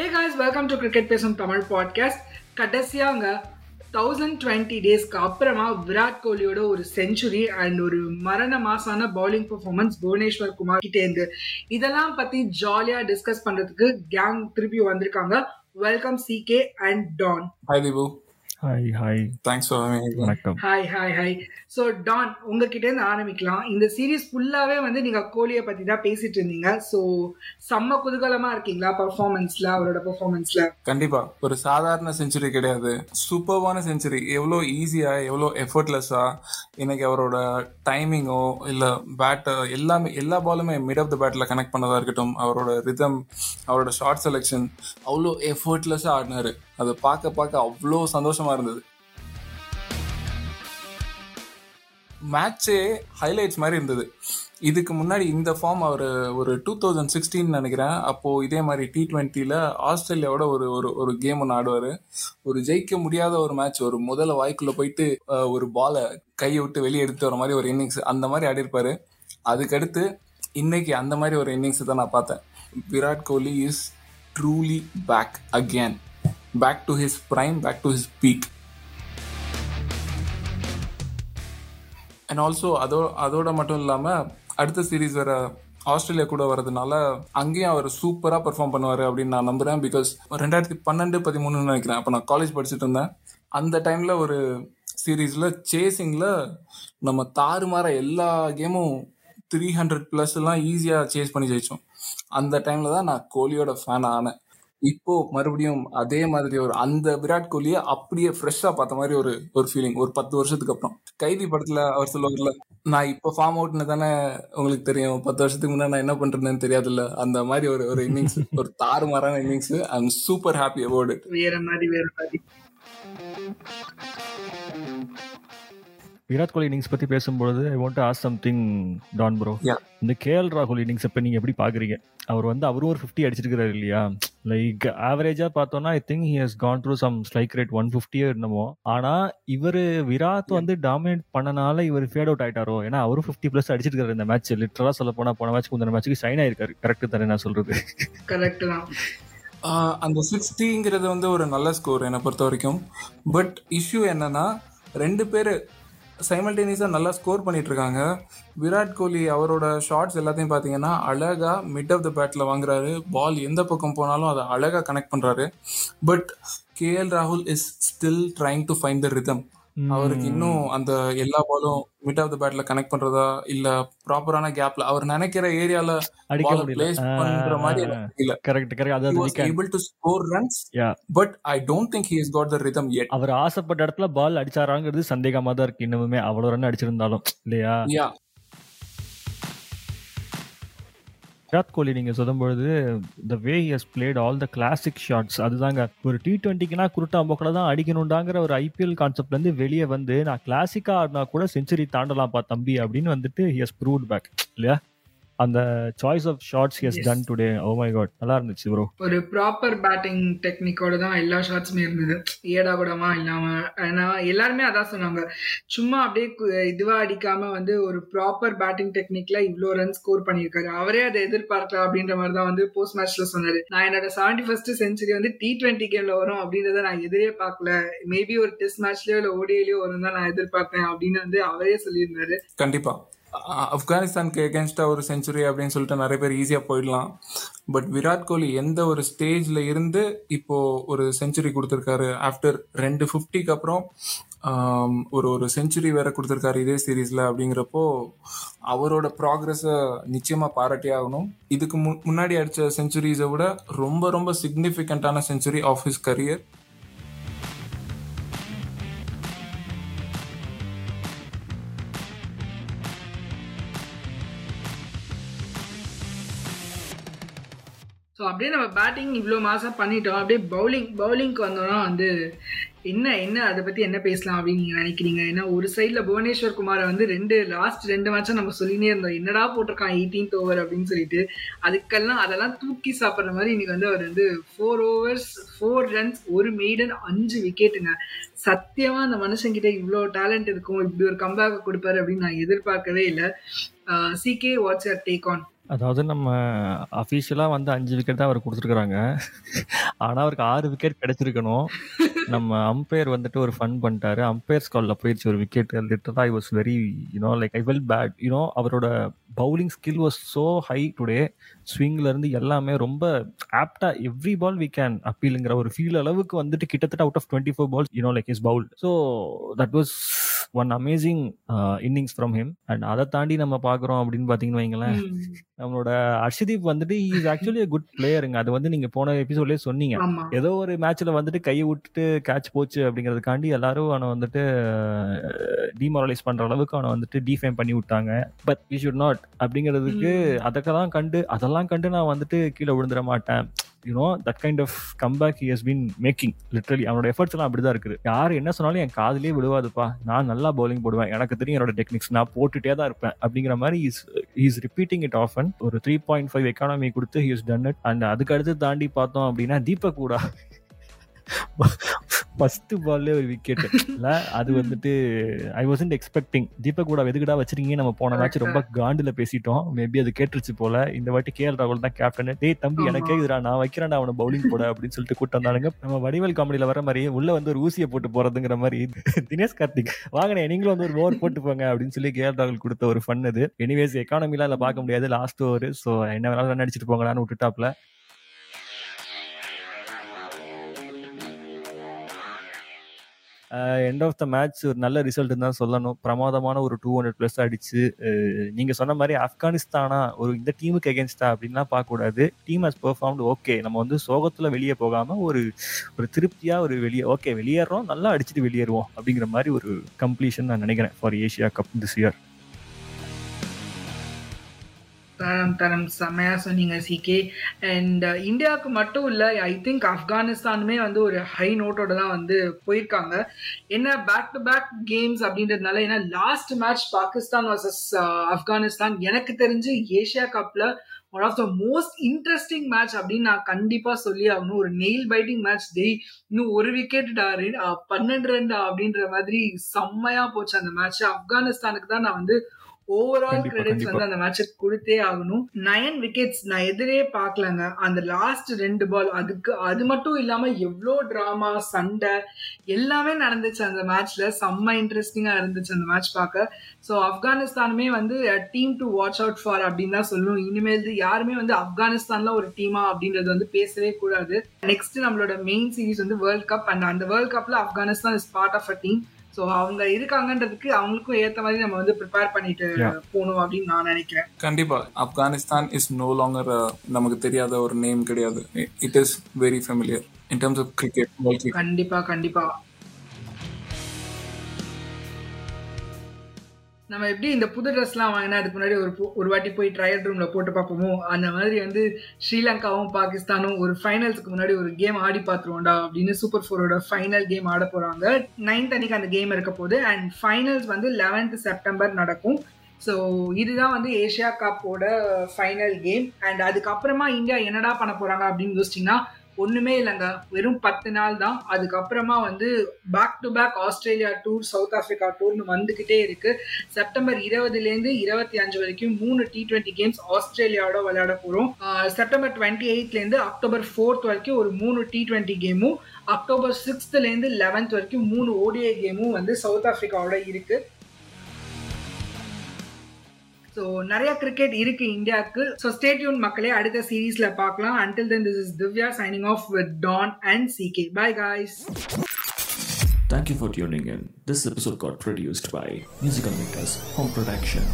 Hey guys welcome to cricket பேசும் Tamil podcast கடைசியாங்க thousand twenty டேஸ்க்கு அப்புறமா விராட் கோலியோட ஒரு செஞ்சுரி அண்ட் ஒரு மரண மாசான பவுலிங் பர்ஃபார்மன்ஸ் புவனேஸ்வர் குமார் கிட்டேந்து இதெல்லாம் பத்தி ஜாலியாக டிஸ்கஸ் பண்றதுக்கு கேங் திருப்பி வந்திருக்காங்க. Welcome C K and Don hi Deepu hi hi thanks for வணக்கம். Hi hi hi so Don உங்ககிட்ட இருந்து ஆரம்பிக்கலாம். இந்த சீரீஸ் ஃபுல்லாவே வந்து நீங்க கோலியை பத்தி தான் பேசிட்டு இருந்தீங்க. ஸோ செம்ம குதூகலமா இருக்கீங்களா பர்ஃபார்மன்ஸ்ல அவரோட பர்ஃபார்மன்ஸ்ல கண்டிப்பா. ஒரு சாதாரண செஞ்சுரி கிடையாது. சூப்பர்வான செஞ்சுரி எவ்வளோ ஈஸியா எவ்வளோ எஃபர்ட்லெஸ்ஸா இன்னைக்கு அவரோட டைமிங்கோ இல்ல பேட் எல்லாமே எல்லா பாலுமே மிட் ஆஃப் த பேட்ல கனெக்ட் பண்ணதா இருக்கட்டும் அவரோட ரிதம் அவரோட ஷார்ட் செலெக்ஷன் அவ்வளோ எஃபர்ட்லெஸ்ஸா ஆடினாரு. அதை பார்க்க பார்க்க அவ்வளோ சந்தோஷமா இருந்தது. மேட்சே ஹைலைட்ஸ் மாதிரி இருந்தது. இதுக்கு முன்னாடி இந்த ஃபார்ம் அவர் ஒரு டூ தௌசண்ட் சிக்ஸ்டீன் நினைக்கிறேன். அப்போது இதே மாதிரி டி ட்வெண்ட்டியில் ஆஸ்திரேலியாவோட ஒரு ஒரு ஒரு கேம் ஒன்று ஆடுவார். ஒரு ஜெயிக்க முடியாத ஒரு மேட்ச் ஒரு முதல்ல வாய்க்குள்ளே போயிட்டு ஒரு பாலை கையை விட்டு வெளியே எடுத்து வர மாதிரி ஒரு இன்னிங்ஸ் அந்த மாதிரி ஆடிருப்பார். அதுக்கடுத்து இன்னைக்கு அந்த மாதிரி ஒரு இன்னிங்ஸ் தான் நான் பார்த்தேன். Virat Kohli is truly back again back to his prime, back to his peak. And also அதோ அதோட மட்டும் இல்லாமல் அடுத்த சீரீஸ் வேற ஆஸ்திரேலியா கூட வரதுனால அங்கேயும் அவர் சூப்பராக பெர்ஃபார்ம் பண்ணுவார் அப்படின்னு நான் நம்புகிறேன் பிகாஸ் ரெண்டாயிரத்தி பன்னெண்டு பதிமூணுன்னு நினைக்கிறேன். அப்போ நான் காலேஜ் படிச்சுட்டு இருந்தேன். அந்த டைமில் ஒரு சீரீஸில் சேசிங்கில் நம்ம தாறுமாற எல்லா கேமும் த்ரீ ஹண்ட்ரட் ப்ளஸ் எல்லாம் ஈஸியாக சேஸ் பண்ணி ஜெயிச்சோம். அந்த டைமில் தான் நான் கோலியோட ஃபேன் ஆனேன். இப்போ மறுபடியும் அதே மாதிரி ஒரு அந்த விராட் கோலியை அப்படியே ஃப்ரெஷ்ஷா பார்த்த மாதிரி ஒரு ஒரு ஃபீலிங் ஒரு பத்து வருஷத்துக்கு அப்புறம். கைதி படத்துல அவர் சொல்லுவார்ல நான் இப்போ ஃபார்ம் அவுட்னு தானே உங்களுக்கு தெரியும். பத்து வருஷத்துக்கு முன்னாடி நான் என்ன பண்றேன்னு தெரியாதுல்ல. அந்த மாதிரி ஒரு ஒரு இன்னிங்ஸ் ஒரு தாறுமாறான innings I am super happy about it வேற மாதிரி வேற மாதிரி. விராட் கோலி இன்னிங்ஸ் பத்தி பேசும்பொழுது I want as something Don bro. இந்த கேஎல் ராகுல் இன்னிங்ஸ் இப்ப நீங்க எப்படி பாக்குறீங்க? அவர் வந்து அவரும் ஒரு ஃபிஃப்டி அடிச்சிருக்காரு இல்லையா? லைக் ஆவரேஜா பார்த்தோம்னா I think he has gone through some strike rate one ஃபிஃப்டியோ என்னமோ. ஆனா இவர் விராட் வந்து டாமினேட் பண்ணனால இவர் ஃபேட் அவுட் ஆயிட்டாரோ? ஏன்னா அவரும் ஃபிஃப்டி பிளஸ் அடிச்சிருக்காரு இந்த மேட்ச் லிட்டரலா சொல்ல போனா போன மேட்ச் முந்தின மேட்ச்சுக்கு சைன் ஆயிருக்காரு. கரெக்ட் தானே நான் சொல்றது? கரெக்ட் தான். அந்த சிக்ஸ்டிங்கிறது வந்து ஒரு நல்ல ஸ்கோர் என்னை பொறுத்த வரைக்கும் பட் இஷ்யூ என்னன்னா ரெண்டு பேர் சைமல்டேனியஸாக நல்லா ஸ்கோர் பண்ணிட்டு இருக்காங்க விராட் கோலி அவரோட ஷாட்ஸ் எல்லாத்தையும் பார்த்தீங்கன்னா அழகா மிட் ஆஃப் த பேட்டில் வாங்குறாரு. பால் எந்த பக்கம் போனாலும் அதை அழகா கனெக்ட் பண்றாரு. பட் கேஎல் ராகுல் is still trying to find the rhythm அவருக்கு இன்னும் அந்த எல்லா பாலும் மிட் ஆஃப் த பேட்ல கனெக்ட் பண்றதா இல்ல ப்ராப்பரான கேப்ல அவர் நினைக்கிற ஏரியால அடிக்க பால் பிளேஸ் பண்ற மாதிரி தெரியல. கரெக்ட் கரெக்ட் அதாவது to score runs Yeah. but i don't think he has got the rhythm yet. அவர் ஆசைப்பட்ட இடத்துல பால் அடிச்சாராங்கிறது சந்தேகமா தான் இருக்கு. இன்னுமே அவ்வளவு ரன் அடிச்சிருந்தாலும் இல்லையா? விராட் கோலி நீங்க சொல்லும்பொழுது the way has played all the classic shots அதுதாங்க. ஒரு டி டுவெண்ட்டிக்குனா குருட்டா போக்கல தான் அடிக்கணுண்டாங்கிற ஒரு ஐபிஎல் கான்செப்ட்ல இருந்து வெளியே வந்து நான் கிளாசிக்கா ஆடினா கூட செஞ்சுரி தாண்டலாம்ப்பா தம்பி அப்படின்னு வந்துட்டு ஹஸ் ப்ரூவ்ட் பேக் இல்லையா? அந்த choice of shots has. Done today oh my god நல்லா இருந்துச்சு ப்ரோ ஒரு ப்ராப்பர் பேட்டிங் டெக்னிக்கோட தான் எல்லா ஷாட்ஸுமே இருந்தது. ஏடா கூடமா இல்லாம. ஏன்னா எல்லாருமே அதான் சொன்னாங்க. சும்மா அப்படியே இதுவா அடிக்காம வந்து ஒரு ப்ராப்பர் பேட்டிங் டெக்னிக்ல இவ்வளோ ரன் ஸ்கோர் பண்ணியிருக்காரு. அவரே அதை எதிர்பார்க்கலாம் அப்படின்ற மாதிரி தான் வந்து போஸ்ட் மேட்ச்ல சொன்னாரு. நான் என்னோட செவன்டி ஃபர்ஸ்ட் செஞ்சுரி வந்து டி டுவெண்ட்டி கேம்ல வரும் அப்படின்றத நான் எதிரே பார்க்கல. மேபி ஒரு டெஸ்ட் மேட்ச்லயோ இல்ல ஓடியிலயோ வரும் தான் நான் எதிர்பார்த்தேன் அப்படின்னு வந்து அவரே சொல்லியிருந்தாரு. கண்டிப்பா. ஆப்கானிஸ்தானுக்கு எகேன்ஸ்டாக ஒரு செஞ்சுரி அப்படின்னு சொல்லிட்டு நிறைய பேர் ஈஸியாக போயிடலாம். பட் விராட் கோலி எந்த ஒரு ஸ்டேஜில் இருந்து இப்போது ஒரு செஞ்சுரி கொடுத்துருக்காரு? ஆஃப்டர் ரெண்டு ஃபிஃப்டிக்கு அப்புறம் ஒரு ஒரு செஞ்சுரி வேற கொடுத்துருக்காரு இதே சீரீஸில் அப்படிங்கிறப்போ அவரோட ப்ராக்ரஸ நிச்சயமாக பாராட்டி ஆகணும். இதுக்கு முன் முன்னாடி அடித்த செஞ்சுரிஸை விட ரொம்ப ரொம்ப சிக்னிஃபிகண்ட்டான செஞ்சுரி ஆஃப் ஹிஸ் கரியர் அப்படியே நம்ம பேட்டிங் இவ்வளோ மாதம் பண்ணிட்டோம். அப்படியே பவுலிங் பவுலிங்க்கு வந்தோம்னா வந்து என்ன என்ன அதை பற்றி என்ன பேசலாம் அப்படின்னு நீங்கள் நினைக்கிறீங்க? ஏன்னா ஒரு சைடில் புவனேஸ்வர் குமாரை வந்து ரெண்டு லாஸ்ட் ரெண்டு மேட்சாக நம்ம சொல்லினே இருந்தோம். என்னடா போட்டிருக்கான் எயிட்டீன்த் ஓவர் அப்படின்னு சொல்லிட்டு. அதுக்கெல்லாம் அதெல்லாம் தூக்கி சாப்பிட்ற மாதிரி இன்னைக்கு வந்து அவர் வந்து ஃபோர் ஓவர்ஸ் ஃபோர் ரன்ஸ் ஒரு மெய்டன் அஞ்சு விக்கெட்டுங்க சத்தியமாக அந்த மனுஷங்கிட்ட இவ்வளோ டேலண்ட் இருக்கும். இப்படி ஒரு கம்பேக் கொடுப்பாரு அப்படின்னு நான் எதிர்பார்க்கவே இல்லை. C K what's your take on அதாவது நம்ம அஃபீஷியலாக வந்து அஞ்சு விக்கெட் தான் அவர் கொடுத்துருக்குறாங்க. ஆனால் அவருக்கு ஆறு விக்கெட் கிடைச்சிருக்கணும். நம்ம அம்பையர் வந்துட்டு ஒரு ஃபன் பண்ணிட்டாரு. அம்பையர் ஸ்காலில் போயிடுச்சு ஒரு wicket லிட்டராக I was very you know like I well bad you know அவரோட bowling skill was so high today ஸ்விங்லேருந்து எல்லாமே ரொம்ப ஆப்டா எவ்ரி பால் வி கேன் அப்பீலுங்கிற ஒரு ஃபீல் அளவுக்கு வந்துட்டு கிட்டத்தட்ட out of twenty four balls you know like is bowl so that was one amazing innings from him and அதை தாண்டி நம்ம பார்க்குறோம் அப்படின்னு பார்த்தீங்கன்னு வைங்களேன் நம்மளோட அர்ஷதீப் வந்துட்டு இஸ் ஆக்சுவலி குட் பிளேயருங்க அது வந்து நீங்க போன எபிசோட்லயே சொன்னீங்க. ஏதோ ஒரு மேட்ச்ல வந்துட்டு கையை விட்டுட்டு கேட்ச் போச்சு அப்படிங்கறதுக்காண்டி எல்லாரும் அவனை வந்துட்டு டிமாரலைஸ் பண்ற அளவுக்கு அவனை வந்துட்டு டிஃபைம் பண்ணி விட்டாங்க. பட் வி ஷுட் நாட் அப்படிங்கிறதுக்கு அதற்கெல்லாம் கண்டு அதெல்லாம் கண்டு நான் வந்துட்டு கீழே விழுந்துட மாட்டேன். You know that kind of comeback he has been making literally அவனோட எஃபர்ட்ஸ் எல்லாம் அப்படிதான் இருக்குது. யார் என்ன சொன்னாலும் என் காதலே விழுவாதுப்பா. நான் நல்லா பவுலிங் போடுவேன். எனக்கு தெரியும் என்னோட டெக்னிக்ஸ் நான் போட்டுட்டே தான் இருப்பேன். அப்படிங்கிற மாதிரி is is repeating it off and ஒரு த்ரீ பாயிண்ட் ஃபைவ் எக்கானமி கொடுத்து he is done it and அதுக்கு அடுத்து தாண்டி பார்த்தோம் அப்படின்னா தீபக் கூட. ஃபர்ஸ்ட் பால்லே ஒரு விக்கெட் இல்ல அது வந்துட்டு ஐ வாசன்ட் எக்ஸ்பெக்டிங் தீபக் கூட எதுக்குடா வச்சிருக்கீங்க. நம்ம போன மேட்ச் ரொம்ப காண்டுல பேசிட்டோம். மேபி அது கேட்டுருச்சு போல. இந்த வாட்டி கே எல் ராகுல் தான் கேப்டன் டேய் தம்பி எனக்கே இதுடா நான் வைக்கிறேன்டா அவனை பவுலிங் போட அப்படின்னு சொல்லிட்டு கூட்டம் வந்தானுங்க. நம்ம வடிவேல் காமெடியில வர மாதிரி உள்ள வந்து ஒரு ஊசியை போட்டு போறதுங்கிற மாதிரி. தினேஷ் கார்த்திக் வாங்கினே நீங்களும் வந்து ஒரு ஓவர் போட்டு போங்க அப்படின்னு சொல்லி கே எல் ராகுல் கொடுத்த ஒரு ஃபன் அது எனிவேஸ் எக்கானமிலாம் இல்ல பார்க்க முடியாது. லாஸ்ட் ஓவர் ஸோ என்ன வேணாலும் ரன் அடிச்சிட்டு போங்களான்னு விட்டுட்டாப்ல. எண்ட் ஆஃப் த மேட்ச் ஒரு நல்ல ரிசல்ட் தான் சொல்லணும். பிரமாதமான ஒரு டூ ஹண்ட்ரட் ப்ளஸ் அடிச்சு நீங்கள் நீங்க சொன்ன மாதிரி ஆப்கானிஸ்தானா ஒரு இந்த டீமுக்கு எகேன்ஸ்டா அப்படின்லாம் பார்க்கக்கூடாது. டீம் ஹஸ் பெர்ஃபார்ம்டு ஓகே நம்ம வந்து சோகத்துல வெளியே போகாம ஒரு ஒரு திருப்தியா ஒரு வெளியே ஓகே வெளியேறோம் நல்லா அடிச்சுட்டு வெளியேறுவோம் அப்படிங்கிற மாதிரி ஒரு கம்ப்ளீஷன் நான் நினைக்கிறேன் for Asia Cup this year தரம் தரம் செம்மையாக சொன்னீங்க சிகே அண்ட் uh, இந்தியாவுக்கு மட்டும் இல்லை ஐ திங்க் ஆப்கானிஸ்தானுமே வந்து ஒரு ஹை நோட்டோட தான் வந்து போயிருக்காங்க. என்ன பேக் டு பேக் கேம்ஸ் அப்படின்றதுனால ஏன்னா last match Pakistan versus uh, Afghanistan எனக்கு தெரிஞ்சு ஏஷியா கப்பில் one of the most interesting match அப்படின்னு நான் கண்டிப்பாக சொல்லி ஆகணும். ஒரு நெயில் பைட்டிங் மேட்ச் டெய் இன்னும் ஒரு விக்கெட் uh, பன்னெண்டு ரெண்டு அப்படின்ற மாதிரி செம்மையாக போச்சு அந்த மேட்ச் ஆப்கானிஸ்தானுக்கு தான் நான் வந்து ஓவரால் கிரெடிட்ஸ். வந்து அந்த மேட்சுக்கு கொடுத்தே ஆகணும். நயன் விக்கெட்ஸ் நான் எதிரே பார்க்கலங்க. அந்த லாஸ்ட் ரெண்டு பால் அதுக்கு அது மட்டும் இல்லாம எவ்வளோ டிராமா சண்டை எல்லாமே நடந்துச்சு அந்த மேட்ச்ல செம்ம இன்ட்ரெஸ்டிங்கா இருந்துச்சு அந்த மேட்ச் பார்க்க. ஸோ ஆப்கானிஸ்தானுமே வந்து team to watch out for அப்படின்னு தான் சொல்லணும் இனிமேல் யாருமே வந்து ஆப்கானிஸ்தான்ல ஒரு டீமா அப்படின்றது வந்து பேசவே கூடாது. நெக்ஸ்ட் நம்மளோட மெயின் சீரிஸ் வந்து வேர்ல்ட் கப் அண்ட் அந்த வேர்ல்ட் கப்ல Afghanistan is part of a team so அவங்க இருக்காங்கன்றதுக்கு அவங்களுக்கும் ஏத்த மாதிரி நம்ம வந்து ப்ரிப்பேர் பண்ணிட்டு. போகணும் அப்படின்னு நான் நினைக்கிறேன். கண்டிப்பா. ஆப்கானிஸ்தான் இஸ் நோ லாங்கர் நமக்கு தெரியாத ஒரு நேம் கிடையாது. It is very familiar in terms of cricket கண்டிப்பா கண்டிப்பா. நம்ம எப்படி இந்த புது ட்ரெஸ்லாம் வாங்கினா அதுக்கு முன்னாடி ஒரு ஒரு வாட்டி போய் ட்ரையல் ரூமில் போட்டு பார்ப்போமோ? அந்த மாதிரி வந்து ஸ்ரீலங்காவும் பாகிஸ்தானும் ஒரு ஃபைனல்ஸ்க்கு முன்னாடி ஒரு கேம் ஆடி பார்த்துருவோம்டா அப்படின்னு சூப்பர் ஃபோரோட ஃபைனல் கேம் ஆட போகிறாங்க நைன்த் அன்னைக்கு அந்த கேம் இருக்க போது அண்ட் ஃபைனல்ஸ் வந்து லெவன்த் செப்டம்பர் நடக்கும். ஸோ இதுதான் வந்து ஏஷியா கப்போட ஃபைனல் கேம் அண்ட் அதுக்கப்புறமா இந்தியா என்னடா பண்ண போகிறாங்க அப்படின்னு யோசிச்சிங்கன்னா ஒண்ணுமே இல்லைங்க. வெறும் பத்து நாள் தான். அதுக்கப்புறமா வந்து back to back Australia tour South Africa டூர்னு வந்துகிட்டே இருக்கு. செப்டம்பர் இருபதுலேருந்து இருபத்தி அஞ்சு வரைக்கும் மூணு டி டுவெண்ட்டி கேம்ஸ் ஆஸ்திரேலியாவோட விளையாட போகிறோம் செப்டம்பர் டுவெண்ட்டி எயிட்லேருந்து அக்டோபர் ஃபோர்த் வரைக்கும் ஒரு மூணு டி ட்வெண்ட்டி கேமும் அக்டோபர் சிக்ஸ்த்லேருந்து லெவன்த் வரைக்கும் மூணு ஓடிஐ கேமும் வந்து சவுத் ஆப்பிரிக்காவோட இருக்குது ஸோ நிறைய கிரிக்கெட் இருக்கு இந்தியாவுக்கு ஸோ ஸ்டேட்யூன் மக்களே அடுத்த சீரீஸ்ல பார்க்கலாம் until then this is Divya signing off with Don and CK bye guys Thank you for tuning in. This episode got produced by Musical Makers Home Production.